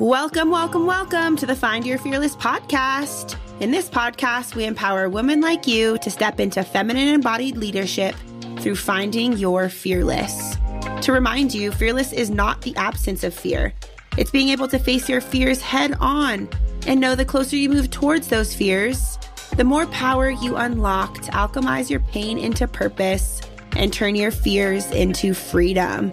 Welcome, welcome, welcome to the Find Your Fearless podcast. In this podcast, we empower women like you to step into feminine embodied leadership through finding your fearless. To remind you, fearless is not the absence of fear. It's being able to face your fears head on and know the closer you move towards those fears, the more power you unlock to alchemize your pain into purpose and turn your fears into freedom.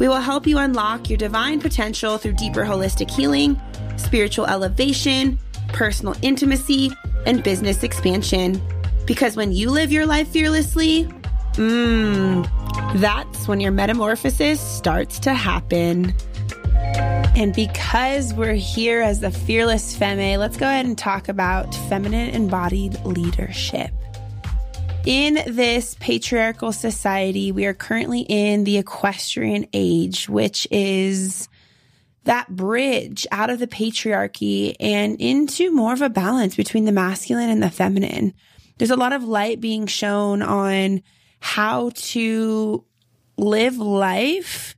We will help you unlock your divine potential through deeper holistic healing, spiritual elevation, personal intimacy, and business expansion. Because when you live your life fearlessly, mmm, that's when your metamorphosis starts to happen. And because we're here as the fearless femme, let's go ahead and talk about feminine embodied leadership. In this patriarchal society, we are currently in the Aquarian age, which is that bridge out of the patriarchy and into more of a balance between the masculine and the feminine. There's a lot of light being shown on how to live life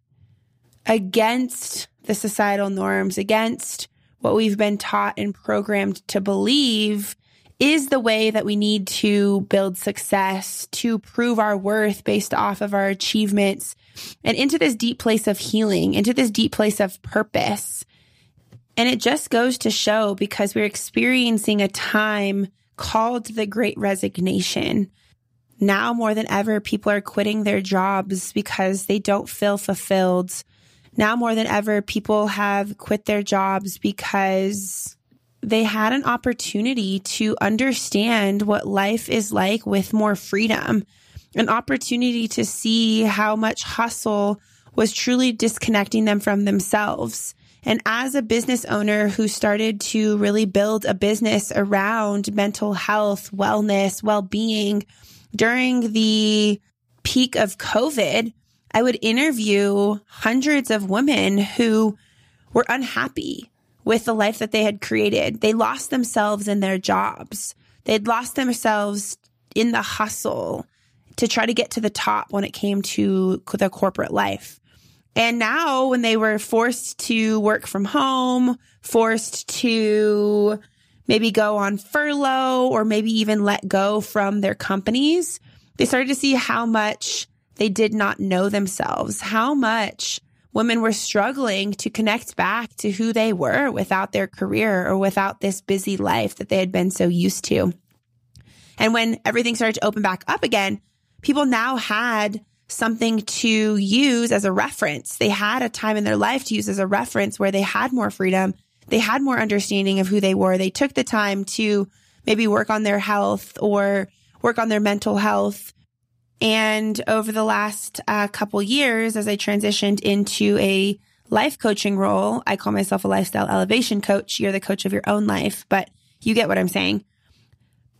against the societal norms, against what we've been taught and programmed to believe is the way that we need to build success, to prove our worth based off of our achievements, and into this deep place of healing, into this deep place of purpose. And it just goes to show because we're experiencing a time called the Great Resignation. Now more than ever, people are quitting their jobs because they don't feel fulfilled. Now more than ever, people have quit their jobs because they had an opportunity to understand what life is like with more freedom, an opportunity to see how much hustle was truly disconnecting them from themselves. And as a business owner who started to really build a business around mental health, wellness, well being during the peak of COVID, I would interview hundreds of women who were unhappy with the life that they had created. They lost themselves in their jobs. They'd lost themselves in the hustle to try to get to the top when it came to the corporate life. And now when they were forced to work from home, forced to maybe go on furlough or maybe even let go from their companies, they started to see how much they did not know themselves, how much women were struggling to connect back to who they were without their career or without this busy life that they had been so used to. And when everything started to open back up again, people now had something to use as a reference. They had a time in their life to use as a reference where they had more freedom. They had more understanding of who they were. They took the time to maybe work on their health or work on their mental health and over the last uh, couple years, as I transitioned into a life coaching role, I call myself a lifestyle elevation coach. You're the coach of your own life, but you get what I'm saying.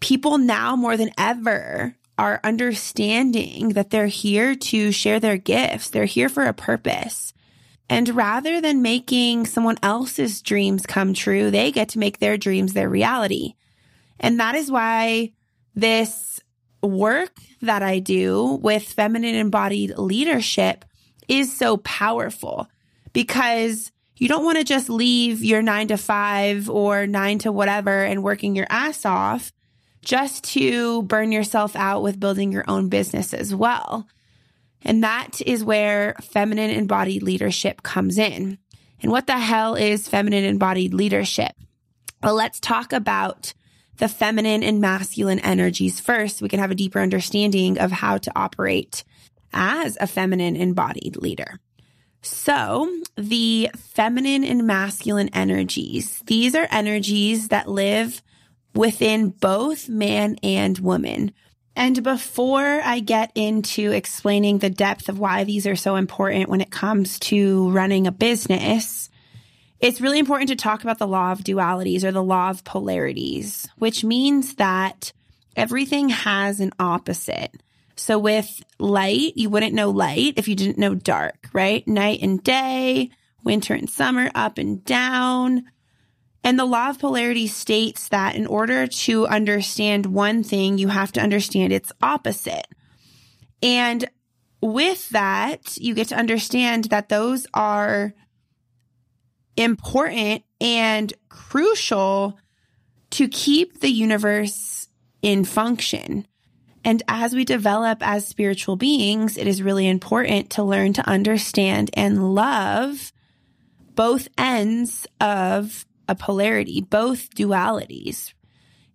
People now more than ever are understanding that they're here to share their gifts. They're here for a purpose. And rather than making someone else's dreams come true, they get to make their dreams their reality. And that is why this work that I do with feminine embodied leadership is so powerful because you don't want to just leave your nine to five or nine to whatever and working your ass off just to burn yourself out with building your own business as well. And that is where feminine embodied leadership comes in. And what the hell is feminine embodied leadership? Well, let's talk about the feminine and masculine energies first, we can have a deeper understanding of how to operate as a feminine embodied leader. So the feminine and masculine energies, these are energies that live within both man and woman. And before I get into explaining the depth of why these are so important when it comes to running a business, it's really important to talk about the law of dualities or the law of polarities, which means that everything has an opposite. So with light, you wouldn't know light if you didn't know dark, right? Night and day, winter and summer, up and down. And the law of polarity states that in order to understand one thing, you have to understand its opposite. And with that, you get to understand that those are important and crucial to keep the universe in function. And as we develop as spiritual beings, it is really important to learn to understand and love both ends of a polarity, both dualities.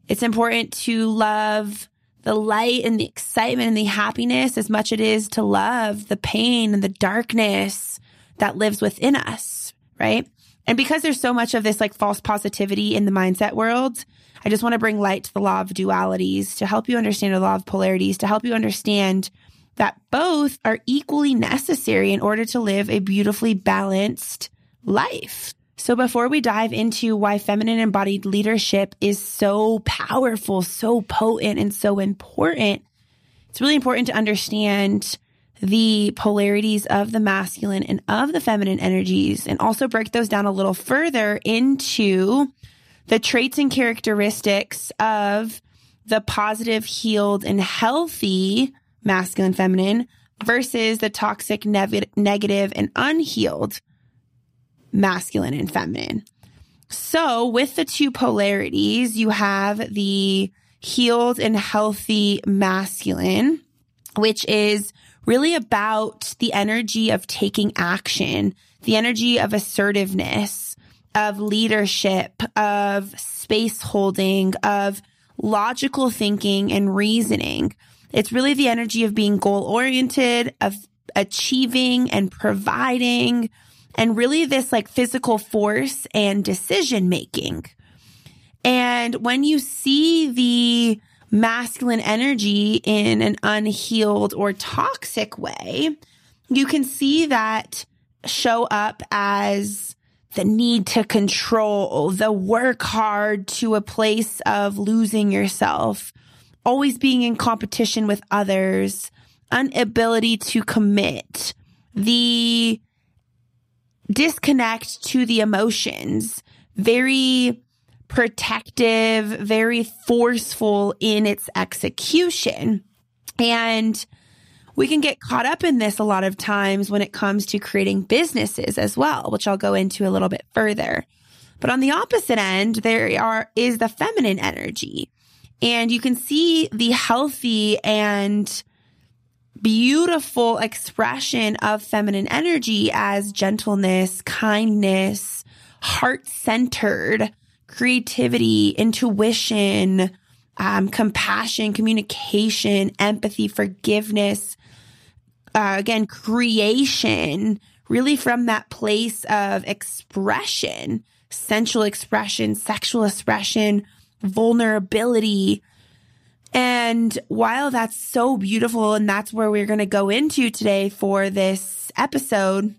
It's important to love the light and the excitement and the happiness as much as it is to love the pain and the darkness that lives within us, right? And because there's so much of this like false positivity in the mindset world, I just want to bring light to the law of dualities to help you understand the law of polarities, to help you understand that both are equally necessary in order to live a beautifully balanced life. So before we dive into why feminine embodied leadership is so powerful, so potent, and so important, it's really important to understand the polarities of the masculine and of the feminine energies and also break those down a little further into the traits and characteristics of the positive, healed, and healthy masculine feminine versus the toxic, ne- negative, and unhealed masculine and feminine. So with the two polarities, you have the healed and healthy masculine, which is really about the energy of taking action, the energy of assertiveness, of leadership, of space holding, of logical thinking and reasoning. It's really the energy of being goal oriented, of achieving and providing, and really this like physical force and decision making. And when you see the masculine energy in an unhealed or toxic way, you can see that show up as the need to control, the work hard to a place of losing yourself, always being in competition with others, inability to commit, the disconnect to the emotions, very protective, very forceful in its execution. And we can get caught up in this a lot of times when it comes to creating businesses as well, which I'll go into a little bit further. But on the opposite end, there are, is the feminine energy. And you can see the healthy and beautiful expression of feminine energy as gentleness, kindness, heart centered, creativity, intuition, um, compassion, communication, empathy, forgiveness. Uh, again, creation, really from that place of expression, sensual expression, sexual expression, vulnerability, and while that's so beautiful, and that's where we're going to go into today for this episode,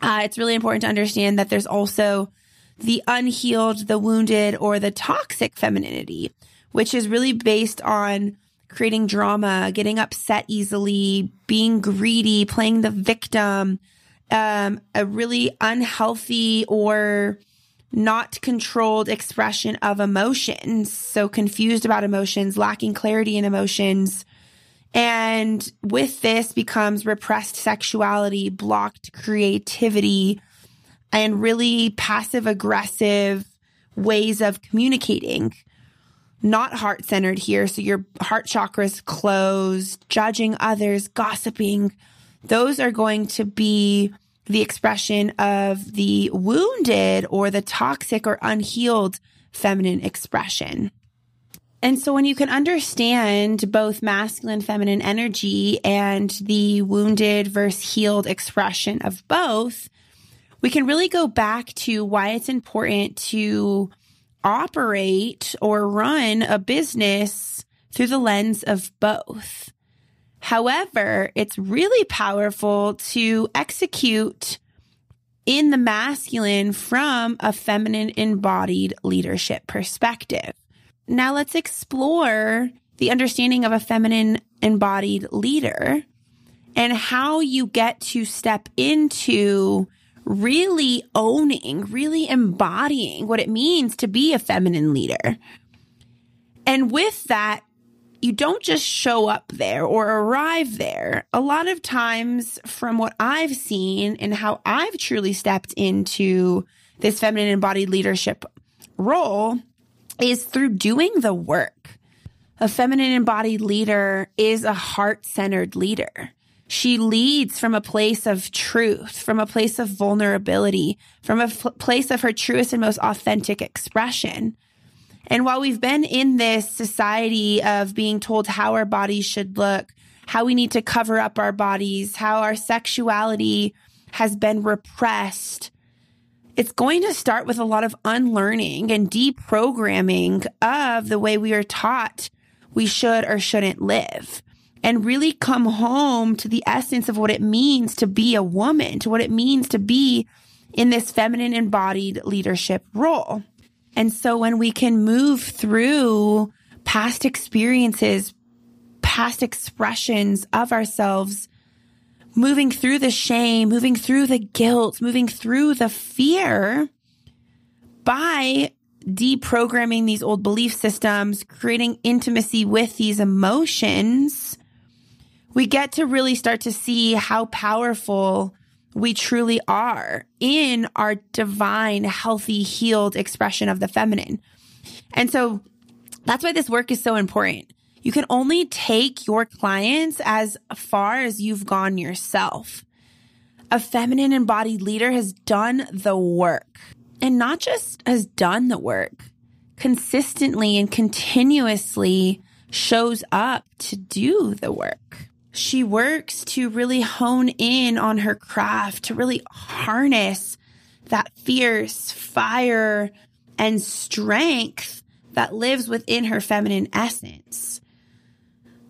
uh, it's really important to understand that there's also the unhealed, the wounded, or the toxic femininity, which is really based on creating drama, getting upset easily, being greedy, playing the victim, um, a really unhealthy or not controlled expression of emotions. So confused about emotions, lacking clarity in emotions. And with this becomes repressed sexuality, blocked creativity, and really passive aggressive ways of communicating. Not heart centered here. So your heart chakras closed, judging others, gossiping. Those are going to be the expression of the wounded or the toxic or unhealed feminine expression. And so when you can understand both masculine feminine energy and the wounded versus healed expression of both, we can really go back to why it's important to operate or run a business through the lens of both. However, it's really powerful to execute in the masculine from a feminine embodied leadership perspective. Now let's explore the understanding of a feminine embodied leader and how you get to step into really owning, really embodying what it means to be a feminine leader. And with that you don't just show up there or arrive there. A lot of times, from what I've seen and how I've truly stepped into this feminine embodied leadership role is through doing the work. A feminine embodied leader is a heart centered leader. She leads from a place of truth, from a place of vulnerability, from a f- place of her truest and most authentic expression. And while we've been in this society of being told how our bodies should look, how we need to cover up our bodies, how our sexuality has been repressed, it's going to start with a lot of unlearning and deprogramming of the way we are taught we should or shouldn't live and really come home to the essence of what it means to be a woman, to what it means to be in this feminine embodied leadership role. And so when we can move through past experiences, past expressions of ourselves, moving through the shame, moving through the guilt, moving through the fear by deprogramming these old belief systems, creating intimacy with these emotions, we get to really start to see how powerful we truly are in our divine, healthy, healed expression of the feminine. And so that's why this work is so important. You can only take your clients as far as you've gone yourself. A feminine embodied leader has done the work and not just has done the work, consistently and continuously shows up to do the work. She works to really hone in on her craft, to really harness that fierce fire and strength that lives within her feminine essence.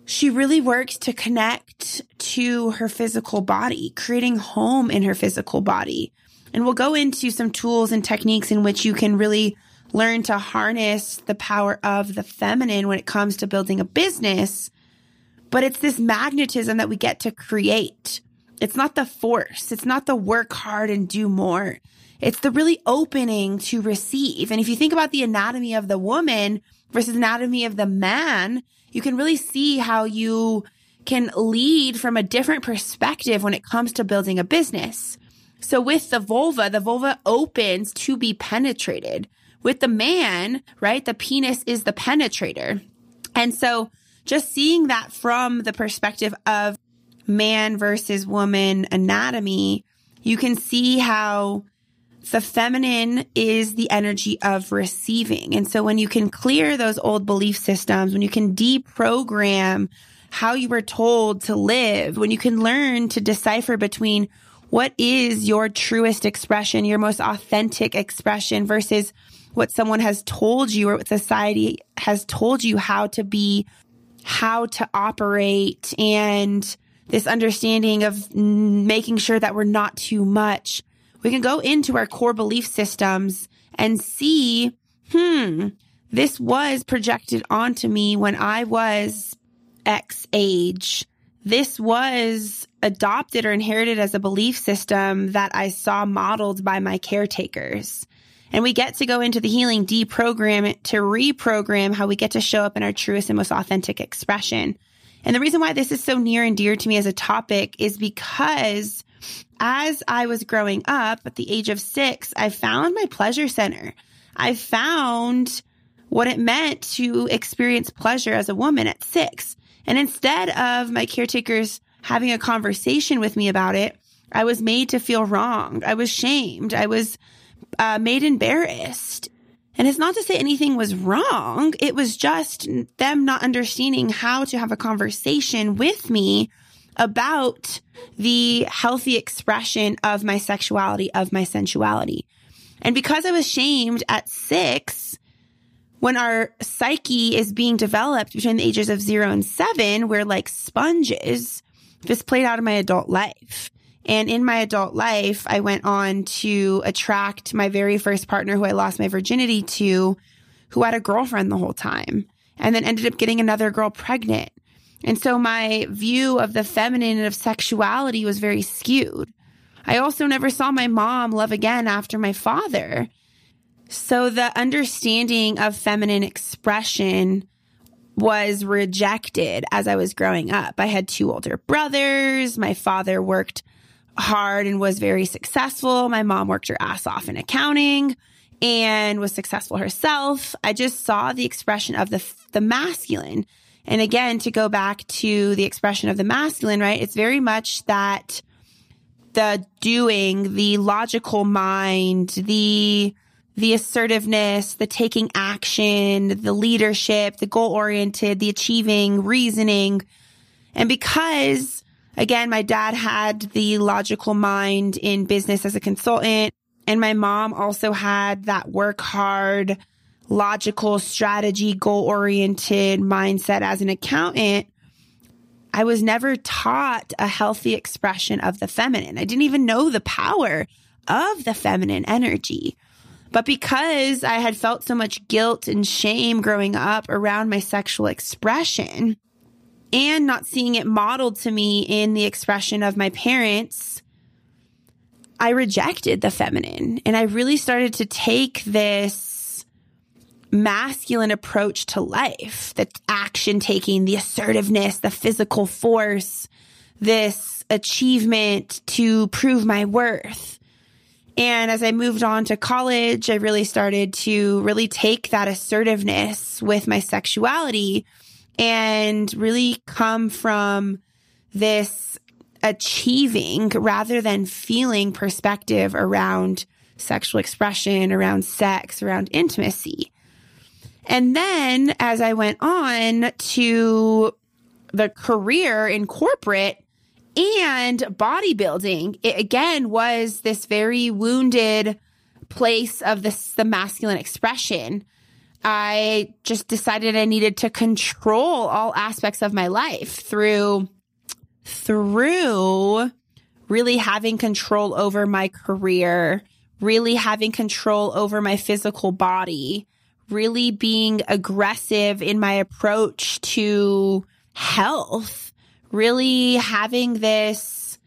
She really works to connect to her physical body, creating home in her physical body, and we'll go into some tools and techniques in which you can really learn to harness the power of the feminine when it comes to building a business. But it's this magnetism that we get to create. It's not the force. It's not the work hard and do more. It's the really opening to receive. And if you think about the anatomy of the woman versus anatomy of the man, you can really see how you can lead from a different perspective when it comes to building a business. So with the vulva, the vulva opens to be penetrated. With the man, right, the penis is the penetrator. And so just seeing that from the perspective of man versus woman anatomy, you can see how the feminine is the energy of receiving. And so when you can clear those old belief systems, when you can deprogram how you were told to live, when you can learn to decipher between what is your truest expression, your most authentic expression versus what someone has told you or what society has told you how to be, how to operate and this understanding of making sure that we're not too much. We can go into our core belief systems and see, hmm, this was projected onto me when I was X age this was adopted or inherited as a belief system that I saw modeled by my caretakers. And we get to go into the healing, deprogram to reprogram how we get to show up in our truest and most authentic expression. And the reason why this is so near and dear to me as a topic is because as I was growing up at the age of six, I found my pleasure center. I found what it meant to experience pleasure as a woman at six. And instead of my caretakers having a conversation with me about it, I was made to feel wrong. I was shamed. I was uh, made embarrassed. And it's not to say anything was wrong. It was just them not understanding how to have a conversation with me about the healthy expression of my sexuality, of my sensuality. And because I was shamed at six, when our psyche is being developed between the ages of zero and seven, we're like sponges. This played out in my adult life. And in my adult life, I went on to attract my very first partner who I lost my virginity to, who had a girlfriend the whole time and then ended up getting another girl pregnant. And so my view of the feminine and of sexuality was very skewed. I also never saw my mom love again after my father. So the understanding of feminine expression was rejected as I was growing up. I had two older brothers. My father worked hard and was very successful. My mom worked her ass off in accounting and was successful herself. I just saw the expression of the the masculine. And again, to go back to the expression of the masculine, right? It's very much that the doing, the logical mind, the the assertiveness, the taking action, the leadership, the goal oriented, the achieving, reasoning. And because again, my dad had the logical mind in business as a consultant and my mom also had that work hard, logical strategy, goal oriented mindset as an accountant. I was never taught a healthy expression of the feminine. I didn't even know the power of the feminine energy. But because I had felt so much guilt and shame growing up around my sexual expression and not seeing it modeled to me in the expression of my parents, I rejected the feminine and I really started to take this masculine approach to life, the action taking, the assertiveness, the physical force, this achievement to prove my worth. And as I moved on to college, I really started to really take that assertiveness with my sexuality and really come from this achieving rather than feeling perspective around sexual expression, around sex, around intimacy. And then as I went on to the career in corporate, and bodybuilding, it again was this very wounded place of this, the masculine expression. I just decided I needed to control all aspects of my life through, through really having control over my career, really having control over my physical body, really being aggressive in my approach to health really having this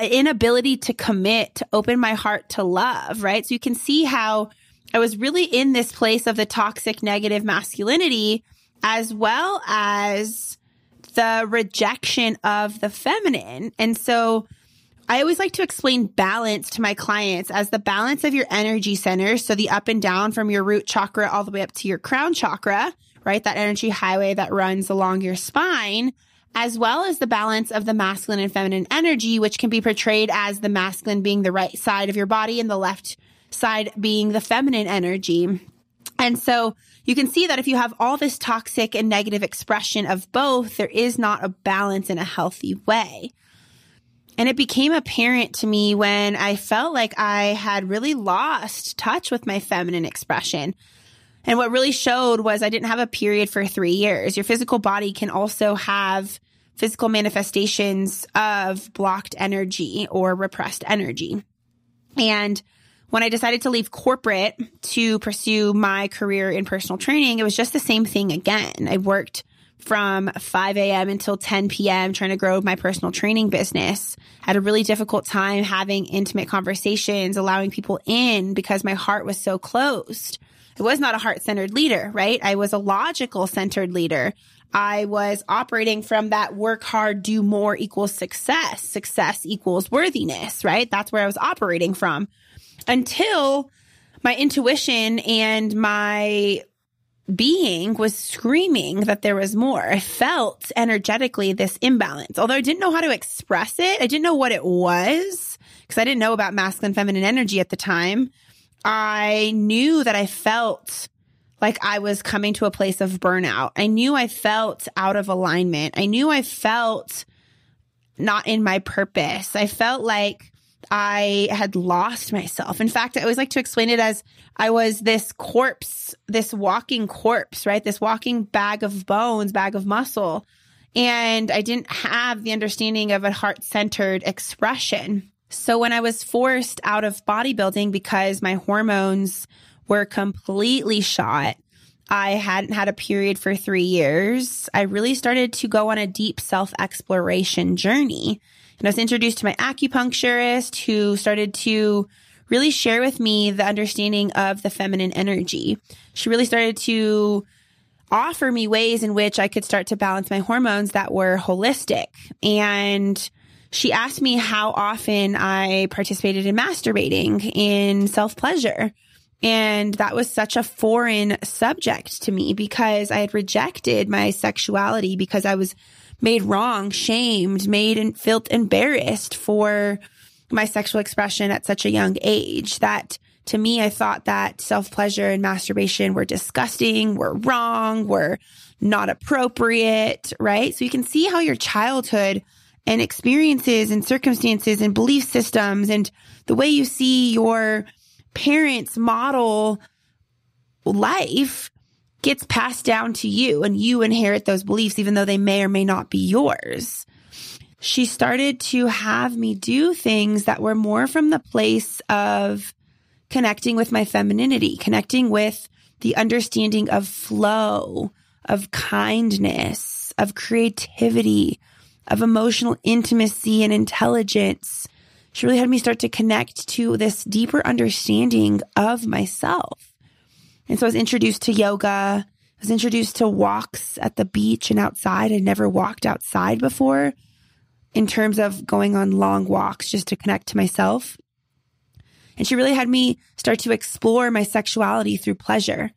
inability to commit, to open my heart to love, right? So you can see how I was really in this place of the toxic negative masculinity as well as the rejection of the feminine. And so I always like to explain balance to my clients as the balance of your energy centers. So the up and down from your root chakra all the way up to your crown chakra, right? That energy highway that runs along your spine as well as the balance of the masculine and feminine energy, which can be portrayed as the masculine being the right side of your body and the left side being the feminine energy. And so you can see that if you have all this toxic and negative expression of both, there is not a balance in a healthy way. And it became apparent to me when I felt like I had really lost touch with my feminine expression. And what really showed was I didn't have a period for three years. Your physical body can also have physical manifestations of blocked energy or repressed energy. And when I decided to leave corporate to pursue my career in personal training, it was just the same thing again. I worked from 5 a.m. until 10 p.m. trying to grow my personal training business. had a really difficult time having intimate conversations, allowing people in because my heart was so closed. I was not a heart centered leader, right? I was a logical centered leader. I was operating from that work hard, do more equals success. Success equals worthiness, right? That's where I was operating from until my intuition and my being was screaming that there was more. I felt energetically this imbalance. Although I didn't know how to express it, I didn't know what it was because I didn't know about masculine feminine energy at the time. I knew that I felt like I was coming to a place of burnout. I knew I felt out of alignment. I knew I felt not in my purpose. I felt like I had lost myself. In fact, I always like to explain it as I was this corpse, this walking corpse, right? This walking bag of bones, bag of muscle. And I didn't have the understanding of a heart centered expression. So when I was forced out of bodybuilding because my hormones were completely shot. I hadn't had a period for three years. I really started to go on a deep self exploration journey. And I was introduced to my acupuncturist who started to really share with me the understanding of the feminine energy. She really started to offer me ways in which I could start to balance my hormones that were holistic. And she asked me how often I participated in masturbating in self pleasure. And that was such a foreign subject to me because I had rejected my sexuality because I was made wrong, shamed, made and felt embarrassed for my sexual expression at such a young age that to me, I thought that self pleasure and masturbation were disgusting, were wrong, were not appropriate, right? So you can see how your childhood and experiences and circumstances and belief systems and the way you see your parents model life gets passed down to you and you inherit those beliefs, even though they may or may not be yours. She started to have me do things that were more from the place of connecting with my femininity, connecting with the understanding of flow, of kindness, of creativity, of emotional intimacy and intelligence. She really had me start to connect to this deeper understanding of myself. And so I was introduced to yoga. I was introduced to walks at the beach and outside. I'd never walked outside before in terms of going on long walks just to connect to myself. And she really had me start to explore my sexuality through pleasure.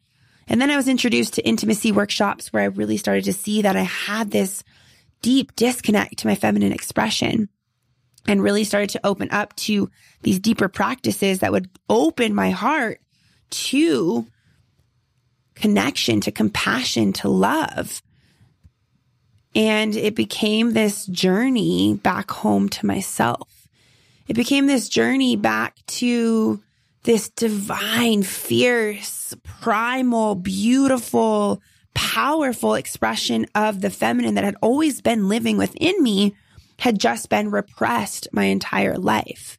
And then I was introduced to intimacy workshops where I really started to see that I had this deep disconnect to my feminine expression and really started to open up to these deeper practices that would open my heart to connection, to compassion, to love. And it became this journey back home to myself. It became this journey back to this divine, fierce, primal, beautiful, powerful expression of the feminine that had always been living within me had just been repressed my entire life.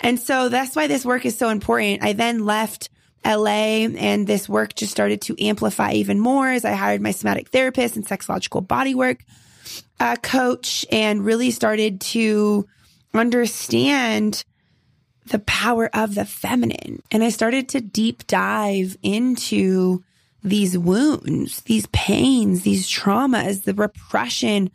And so that's why this work is so important. I then left LA and this work just started to amplify even more as I hired my somatic therapist and sexological bodywork uh, coach and really started to understand the power of the feminine. And I started to deep dive into these wounds, these pains, these traumas, the repression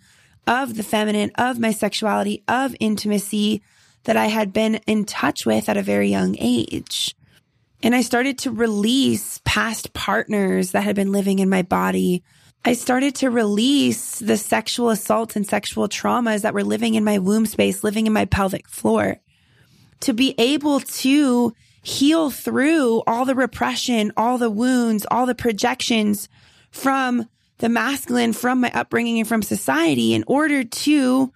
of the feminine, of my sexuality, of intimacy that I had been in touch with at a very young age. And I started to release past partners that had been living in my body I started to release the sexual assault and sexual traumas that were living in my womb space, living in my pelvic floor. To be able to heal through all the repression, all the wounds, all the projections from the masculine, from my upbringing and from society in order to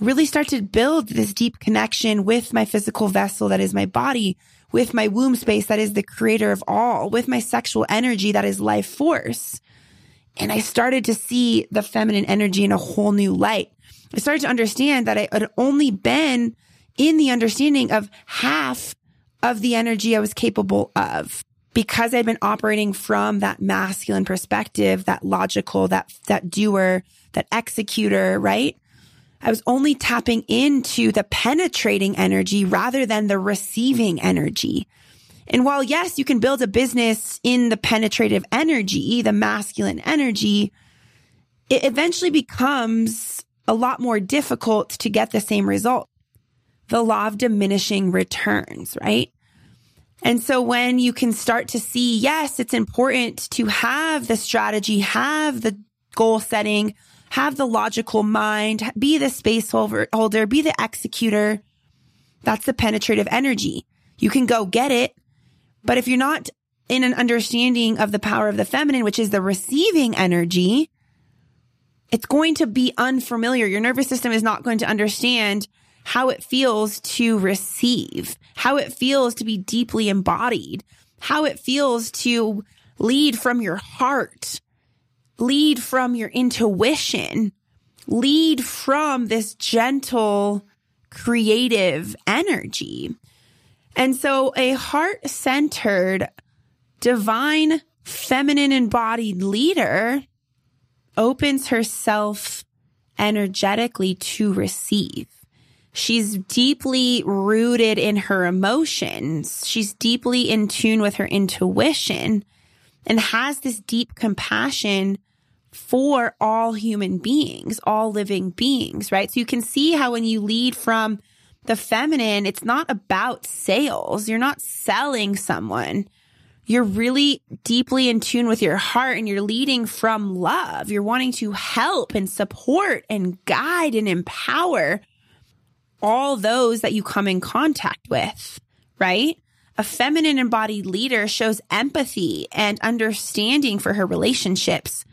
really start to build this deep connection with my physical vessel that is my body, with my womb space that is the creator of all, with my sexual energy that is life force and I started to see the feminine energy in a whole new light. I started to understand that I had only been in the understanding of half of the energy I was capable of because I'd been operating from that masculine perspective, that logical, that, that doer, that executor, right? I was only tapping into the penetrating energy rather than the receiving energy. And while yes, you can build a business in the penetrative energy, the masculine energy, it eventually becomes a lot more difficult to get the same result. The law of diminishing returns, right? And so when you can start to see, yes, it's important to have the strategy, have the goal setting, have the logical mind, be the space holder, be the executor. That's the penetrative energy. You can go get it but if you're not in an understanding of the power of the feminine, which is the receiving energy, it's going to be unfamiliar. Your nervous system is not going to understand how it feels to receive, how it feels to be deeply embodied, how it feels to lead from your heart, lead from your intuition, lead from this gentle, creative energy. And so a heart centered, divine, feminine embodied leader opens herself energetically to receive. She's deeply rooted in her emotions. She's deeply in tune with her intuition and has this deep compassion for all human beings, all living beings, right? So you can see how when you lead from the feminine, it's not about sales. You're not selling someone. You're really deeply in tune with your heart and you're leading from love. You're wanting to help and support and guide and empower all those that you come in contact with, right? A feminine embodied leader shows empathy and understanding for her relationships.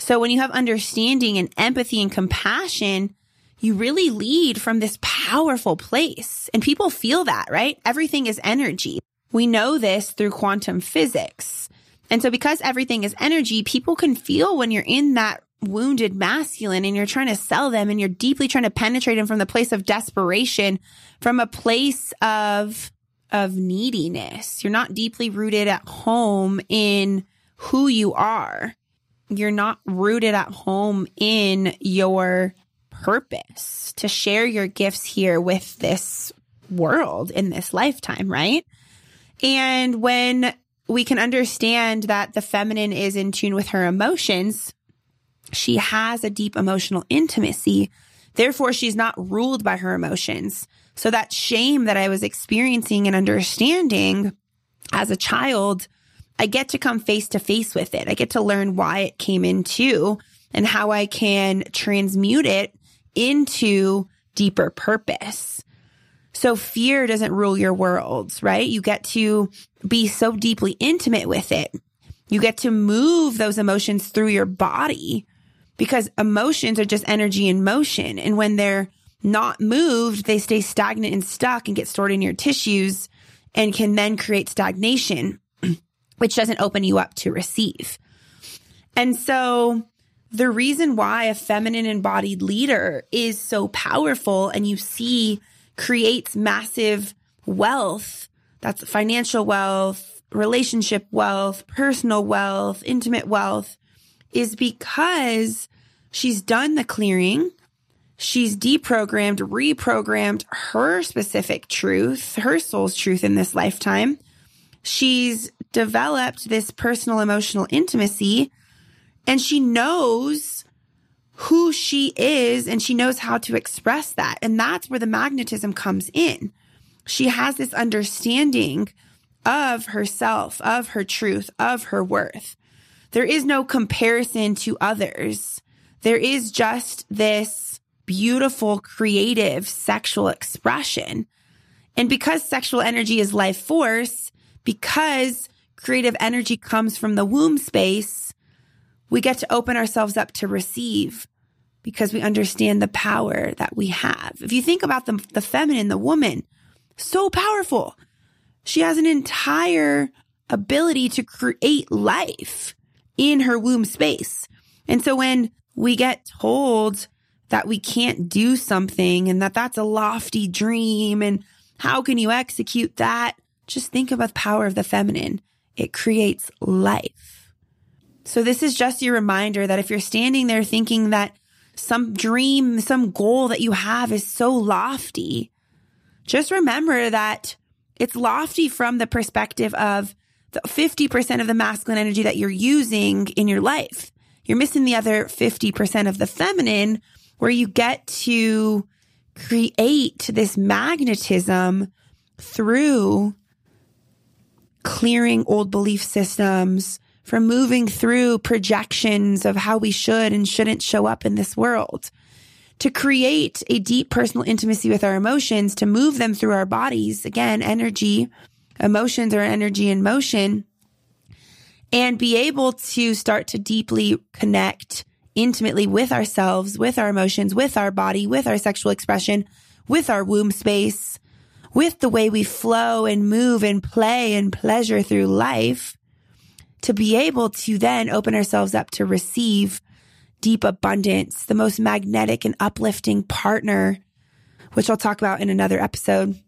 So when you have understanding and empathy and compassion, you really lead from this powerful place. And people feel that, right? Everything is energy. We know this through quantum physics. And so because everything is energy, people can feel when you're in that wounded masculine and you're trying to sell them and you're deeply trying to penetrate them from the place of desperation, from a place of, of neediness. You're not deeply rooted at home in who you are. You're not rooted at home in your purpose to share your gifts here with this world in this lifetime, right? And when we can understand that the feminine is in tune with her emotions, she has a deep emotional intimacy. Therefore, she's not ruled by her emotions. So that shame that I was experiencing and understanding as a child, I get to come face to face with it. I get to learn why it came into and how I can transmute it into deeper purpose. So fear doesn't rule your worlds, right? You get to be so deeply intimate with it. You get to move those emotions through your body because emotions are just energy in motion. And when they're not moved, they stay stagnant and stuck and get stored in your tissues and can then create stagnation, which doesn't open you up to receive. And so the reason why a feminine embodied leader is so powerful and you see creates massive wealth that's financial wealth, relationship wealth, personal wealth, intimate wealth is because she's done the clearing. She's deprogrammed, reprogrammed her specific truth, her soul's truth in this lifetime. She's developed this personal emotional intimacy and she knows who she is and she knows how to express that. And that's where the magnetism comes in. She has this understanding of herself, of her truth, of her worth. There is no comparison to others. There is just this beautiful, creative sexual expression. And because sexual energy is life force, because creative energy comes from the womb space, we get to open ourselves up to receive because we understand the power that we have. If you think about the, the feminine, the woman, so powerful. She has an entire ability to create life in her womb space. And so when we get told that we can't do something and that that's a lofty dream and how can you execute that? Just think about the power of the feminine. It creates life. So this is just your reminder that if you're standing there thinking that some dream, some goal that you have is so lofty, just remember that it's lofty from the perspective of the 50% of the masculine energy that you're using in your life. You're missing the other 50% of the feminine where you get to create this magnetism through clearing old belief systems, from moving through projections of how we should and shouldn't show up in this world, to create a deep personal intimacy with our emotions, to move them through our bodies. Again, energy, emotions are energy in motion and be able to start to deeply connect intimately with ourselves, with our emotions, with our body, with our sexual expression, with our womb space, with the way we flow and move and play and pleasure through life to be able to then open ourselves up to receive deep abundance, the most magnetic and uplifting partner, which I'll talk about in another episode.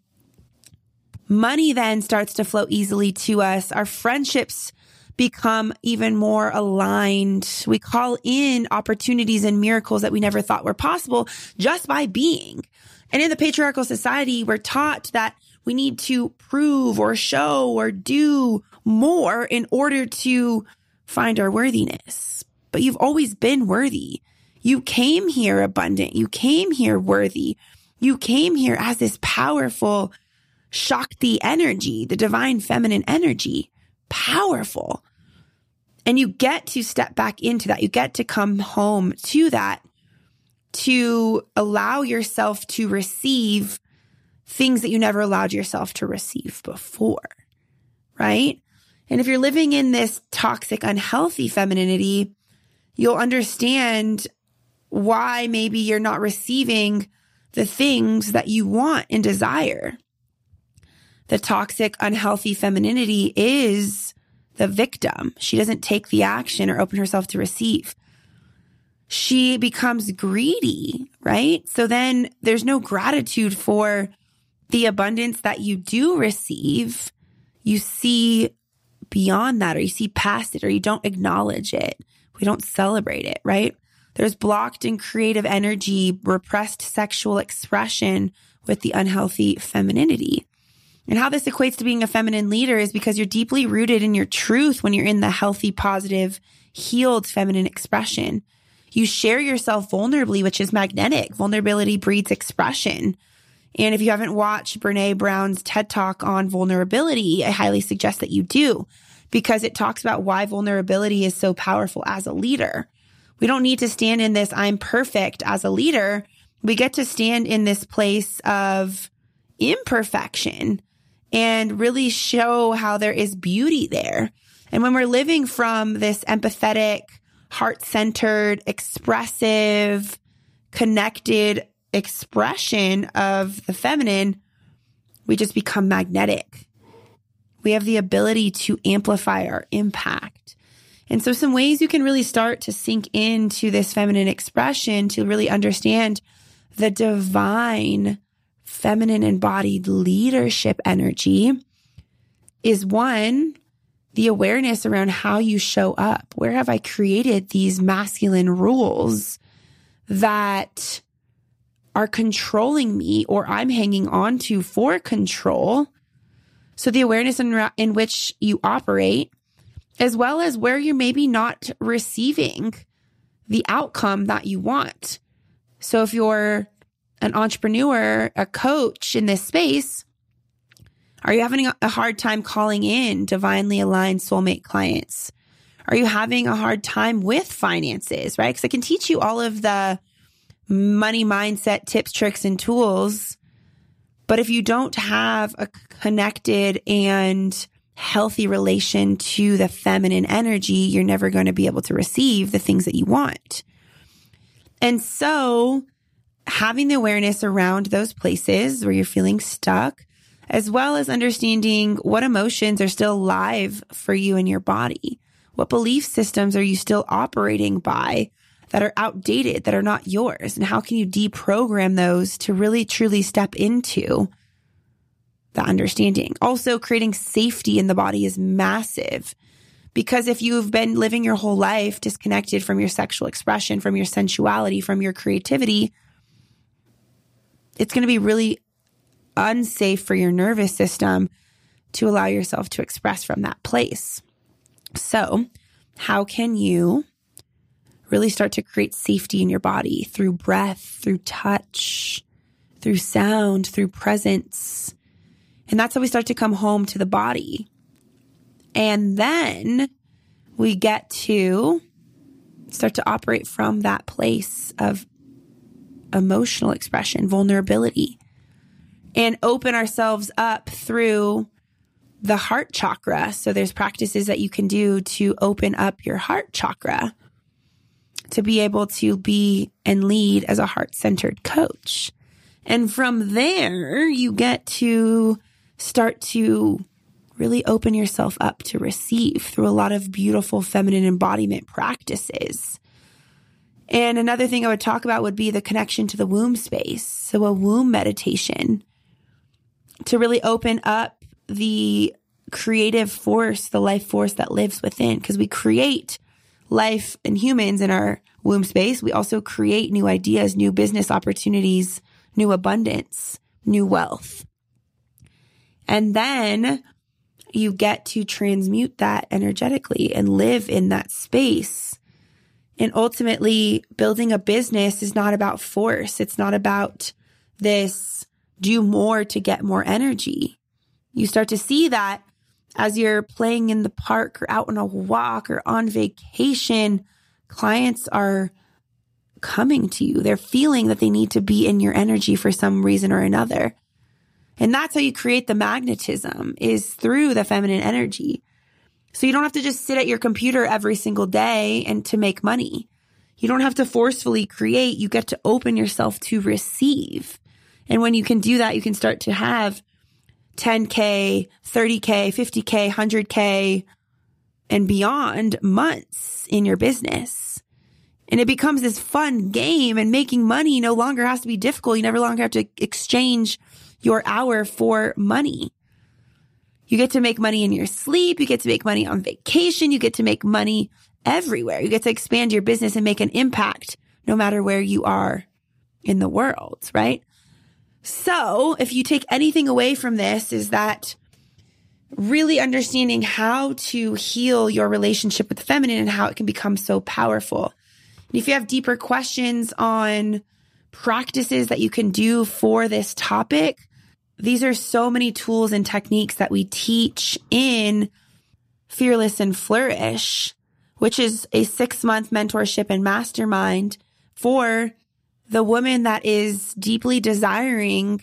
Money then starts to flow easily to us. Our friendships become even more aligned. We call in opportunities and miracles that we never thought were possible just by being. And in the patriarchal society, we're taught that we need to prove or show or do more in order to find our worthiness. but you've always been worthy. You came here abundant. You came here worthy. You came here as this powerful Shakti energy, the divine feminine energy, powerful. And you get to step back into that. You get to come home to that to allow yourself to receive things that you never allowed yourself to receive before. Right. And if you're living in this toxic, unhealthy femininity, you'll understand why maybe you're not receiving the things that you want and desire. The toxic, unhealthy femininity is the victim. She doesn't take the action or open herself to receive. She becomes greedy, right? So then there's no gratitude for the abundance that you do receive. You see beyond that, or you see past it, or you don't acknowledge it. We don't celebrate it, right? There's blocked and creative energy, repressed sexual expression with the unhealthy femininity. And how this equates to being a feminine leader is because you're deeply rooted in your truth when you're in the healthy, positive, healed feminine expression. You share yourself vulnerably, which is magnetic. Vulnerability breeds expression. And if you haven't watched Brene Brown's TED talk on vulnerability, I highly suggest that you do because it talks about why vulnerability is so powerful as a leader. We don't need to stand in this, I'm perfect as a leader. We get to stand in this place of imperfection and really show how there is beauty there. And when we're living from this empathetic, heart centered, expressive, connected expression of the feminine, we just become magnetic. We have the ability to amplify our impact. And so some ways you can really start to sink into this feminine expression to really understand the divine feminine embodied leadership energy is one, the awareness around how you show up. Where have I created these masculine rules that are controlling me or I'm hanging on to for control? So the awareness in, in which you operate as well as where you're maybe not receiving the outcome that you want. So if you're an entrepreneur, a coach in this space, are you having a hard time calling in divinely aligned soulmate clients? Are you having a hard time with finances, right? Because I can teach you all of the money mindset tips, tricks, and tools. But if you don't have a connected and healthy relation to the feminine energy, you're never going to be able to receive the things that you want. And so having the awareness around those places where you're feeling stuck, as well as understanding what emotions are still live for you in your body. What belief systems are you still operating by that are outdated, that are not yours? And how can you deprogram those to really truly step into the understanding. Also, creating safety in the body is massive because if you've been living your whole life disconnected from your sexual expression, from your sensuality, from your creativity, it's going to be really unsafe for your nervous system to allow yourself to express from that place. So, how can you really start to create safety in your body through breath, through touch, through sound, through presence? And that's how we start to come home to the body. And then we get to start to operate from that place of emotional expression, vulnerability, and open ourselves up through the heart chakra. So there's practices that you can do to open up your heart chakra to be able to be and lead as a heart centered coach. And from there, you get to start to really open yourself up to receive through a lot of beautiful feminine embodiment practices. And another thing I would talk about would be the connection to the womb space. So, a womb meditation to really open up the creative force, the life force that lives within, because we create life and humans in our womb space. We also create new ideas, new business opportunities, new abundance, new wealth. And then you get to transmute that energetically and live in that space And ultimately, building a business is not about force. It's not about this do more to get more energy. You start to see that as you're playing in the park or out on a walk or on vacation, clients are coming to you. They're feeling that they need to be in your energy for some reason or another. And that's how you create the magnetism is through the feminine energy. So you don't have to just sit at your computer every single day and to make money. You don't have to forcefully create. You get to open yourself to receive. And when you can do that, you can start to have 10K, 30K, 50K, 100K, and beyond months in your business. And it becomes this fun game and making money no longer has to be difficult. You never longer have to exchange your hour for money. You get to make money in your sleep. You get to make money on vacation. You get to make money everywhere. You get to expand your business and make an impact no matter where you are in the world, right? So if you take anything away from this is that really understanding how to heal your relationship with the feminine and how it can become so powerful. And if you have deeper questions on practices that you can do for this topic, these are so many tools and techniques that we teach in Fearless and Flourish, which is a six month mentorship and mastermind for the woman that is deeply desiring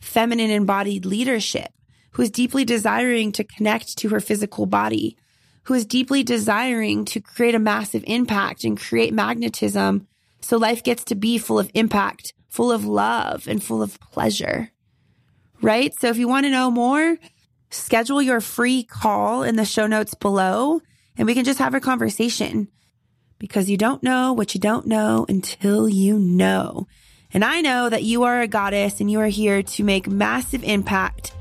feminine embodied leadership, who is deeply desiring to connect to her physical body, who is deeply desiring to create a massive impact and create magnetism so life gets to be full of impact, full of love, and full of pleasure right? So if you want to know more, schedule your free call in the show notes below and we can just have a conversation because you don't know what you don't know until you know. And I know that you are a goddess and you are here to make massive impact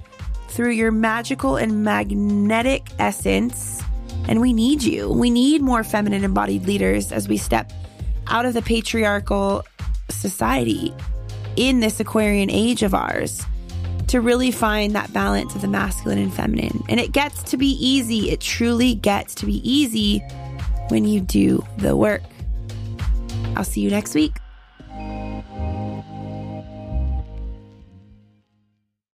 through your magical and magnetic essence. And we need you. We need more feminine embodied leaders as we step out of the patriarchal society in this Aquarian age of ours to really find that balance of the masculine and feminine. And it gets to be easy. It truly gets to be easy when you do the work. I'll see you next week.